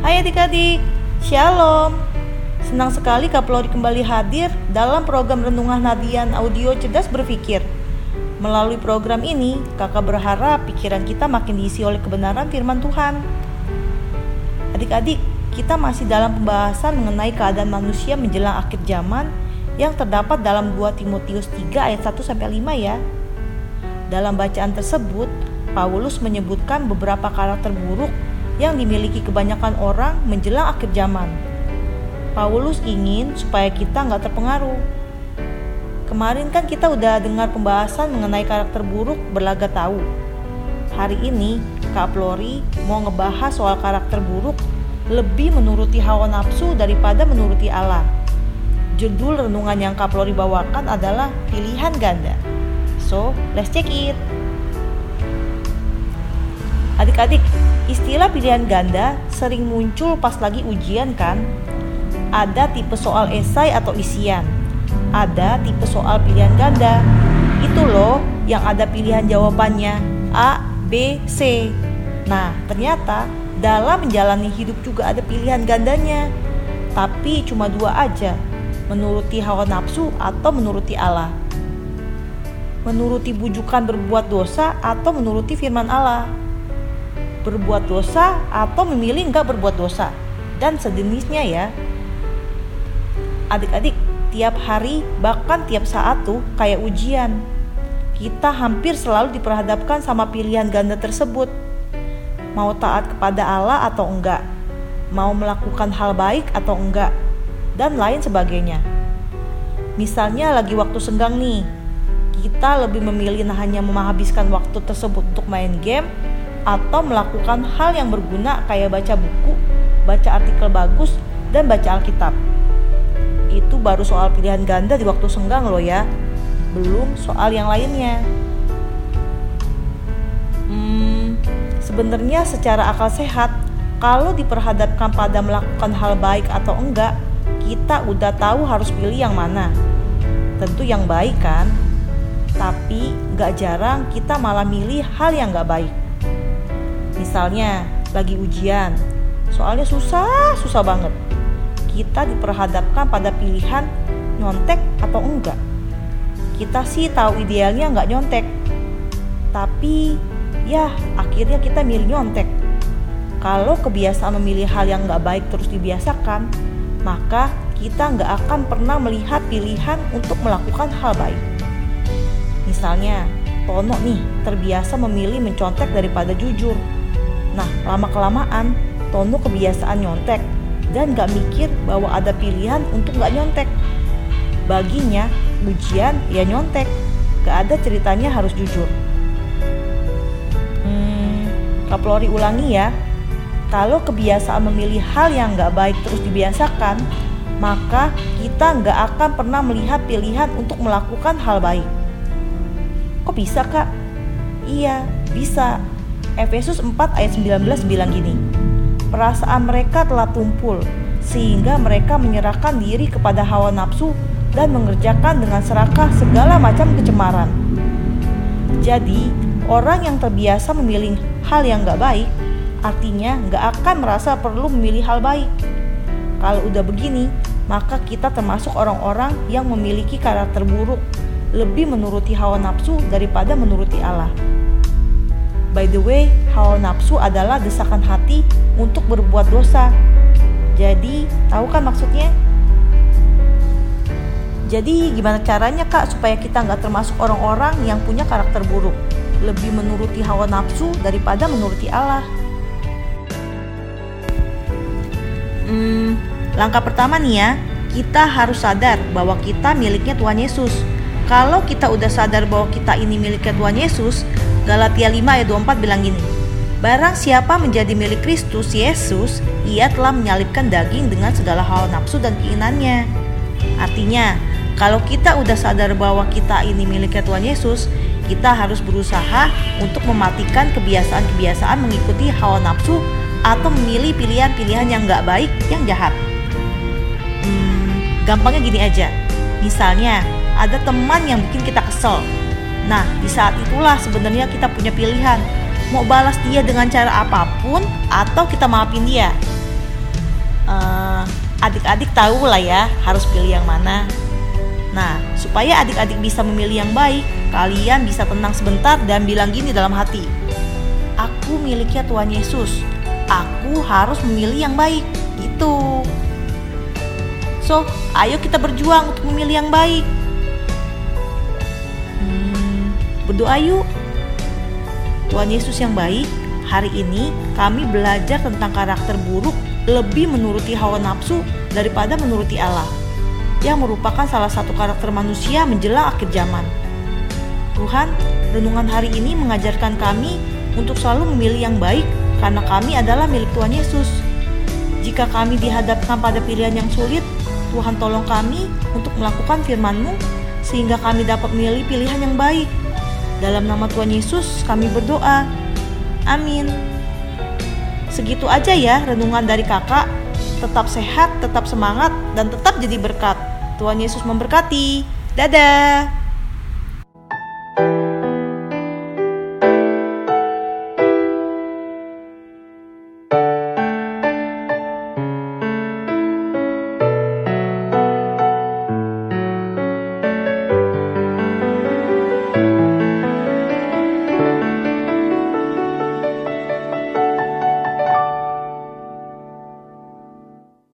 Hai adik-adik, Shalom. Senang sekali Kak Flori kembali hadir dalam program Renungan Hadian Audio Cerdas Berpikir. Melalui program ini, kakak berharap pikiran kita makin diisi oleh kebenaran firman Tuhan. Adik-adik, kita masih dalam pembahasan mengenai keadaan manusia menjelang akhir zaman yang terdapat dalam 2 Timotius 3 ayat 1 sampai 5 ya. Dalam bacaan tersebut, Paulus menyebutkan beberapa karakter buruk yang dimiliki kebanyakan orang menjelang akhir zaman. Paulus ingin supaya kita nggak terpengaruh. Kemarin kan kita udah dengar pembahasan mengenai karakter buruk berlaga tahu. Hari ini Kak Flori mau ngebahas soal karakter buruk lebih menuruti hawa nafsu daripada menuruti Allah. Judul renungan yang Kak Flori bawakan adalah pilihan ganda. So, let's check it. Adik-adik, istilah pilihan ganda sering muncul pas lagi ujian kan? Ada tipe soal esai atau isian. Ada tipe soal pilihan ganda. Itu loh yang ada pilihan jawabannya A, B, C. Nah, ternyata dalam menjalani hidup juga ada pilihan gandanya. Tapi cuma dua aja, menuruti hawa nafsu atau menuruti Allah. Menuruti bujukan berbuat dosa atau menuruti firman Allah berbuat dosa atau memilih nggak berbuat dosa dan sejenisnya ya. Adik-adik, tiap hari bahkan tiap saat tuh kayak ujian. Kita hampir selalu diperhadapkan sama pilihan ganda tersebut. Mau taat kepada Allah atau enggak? Mau melakukan hal baik atau enggak? Dan lain sebagainya. Misalnya lagi waktu senggang nih, kita lebih memilih hanya menghabiskan waktu tersebut untuk main game atau melakukan hal yang berguna kayak baca buku, baca artikel bagus, dan baca Alkitab. Itu baru soal pilihan ganda di waktu senggang loh ya, belum soal yang lainnya. Hmm, sebenarnya secara akal sehat, kalau diperhadapkan pada melakukan hal baik atau enggak, kita udah tahu harus pilih yang mana. Tentu yang baik kan? Tapi gak jarang kita malah milih hal yang gak baik. Misalnya lagi ujian, soalnya susah, susah banget. Kita diperhadapkan pada pilihan nyontek atau enggak. Kita sih tahu idealnya nggak nyontek, tapi ya akhirnya kita milih nyontek. Kalau kebiasaan memilih hal yang nggak baik terus dibiasakan, maka kita nggak akan pernah melihat pilihan untuk melakukan hal baik. Misalnya, Tono nih terbiasa memilih mencontek daripada jujur Nah, lama-kelamaan Tono kebiasaan nyontek dan gak mikir bahwa ada pilihan untuk gak nyontek. Baginya, ujian ya nyontek. Gak ada ceritanya harus jujur. Hmm, Kaplori ulangi ya. Kalau kebiasaan memilih hal yang gak baik terus dibiasakan, maka kita gak akan pernah melihat pilihan untuk melakukan hal baik. Kok bisa kak? Iya, bisa Efesus 4 ayat 19 bilang gini, perasaan mereka telah tumpul sehingga mereka menyerahkan diri kepada hawa nafsu dan mengerjakan dengan serakah segala macam kecemaran. Jadi, orang yang terbiasa memilih hal yang gak baik, artinya gak akan merasa perlu memilih hal baik. Kalau udah begini, maka kita termasuk orang-orang yang memiliki karakter buruk, lebih menuruti hawa nafsu daripada menuruti Allah. By the way, hawa nafsu adalah desakan hati untuk berbuat dosa. Jadi, tahu kan maksudnya? Jadi, gimana caranya kak supaya kita nggak termasuk orang-orang yang punya karakter buruk? Lebih menuruti hawa nafsu daripada menuruti Allah. Hmm, langkah pertama nih ya, kita harus sadar bahwa kita miliknya Tuhan Yesus. Kalau kita udah sadar bahwa kita ini miliknya Tuhan Yesus, Galatia 5 ayat 24 bilang gini, Barang siapa menjadi milik Kristus Yesus, ia telah menyalibkan daging dengan segala hal nafsu dan keinginannya. Artinya, kalau kita udah sadar bahwa kita ini miliknya Tuhan Yesus, kita harus berusaha untuk mematikan kebiasaan-kebiasaan mengikuti hawa nafsu atau memilih pilihan-pilihan yang gak baik, yang jahat. Hmm, gampangnya gini aja. Misalnya, ada teman yang bikin kita kesel, Nah, di saat itulah sebenarnya kita punya pilihan mau balas dia dengan cara apa pun atau kita maafin dia. adik-adik tahu lah ya harus pilih yang mana. Nah, supaya adik-adik bisa memilih yang baik, kalian bisa tenang sebentar dan bilang gini dalam hati. Aku miliknya Tuhan Yesus. Aku harus memilih yang baik. Itu. So, ayo kita berjuang untuk memilih yang baik. Berdoa yuk. Tuhan Yesus yang baik, hari ini kami belajar tentang karakter buruk lebih menuruti hawa nafsu daripada menuruti Allah yang merupakan salah satu karakter manusia menjelang akhir zaman. Tuhan, renungan hari ini mengajarkan kami untuk selalu memilih yang baik karena kami adalah milik Tuhan Yesus. Jika kami dihadapkan pada pilihan yang sulit, Tuhan tolong kami untuk melakukan firman-Mu sehingga kami dapat memilih pilihan yang baik. Dalam nama Tuhan Yesus kami berdoa. Amin. Segitu aja ya renungan dari kakak. Tetap sehat, tetap semangat, dan tetap jadi berkat. Tuhan Yesus memberkati. Dadah.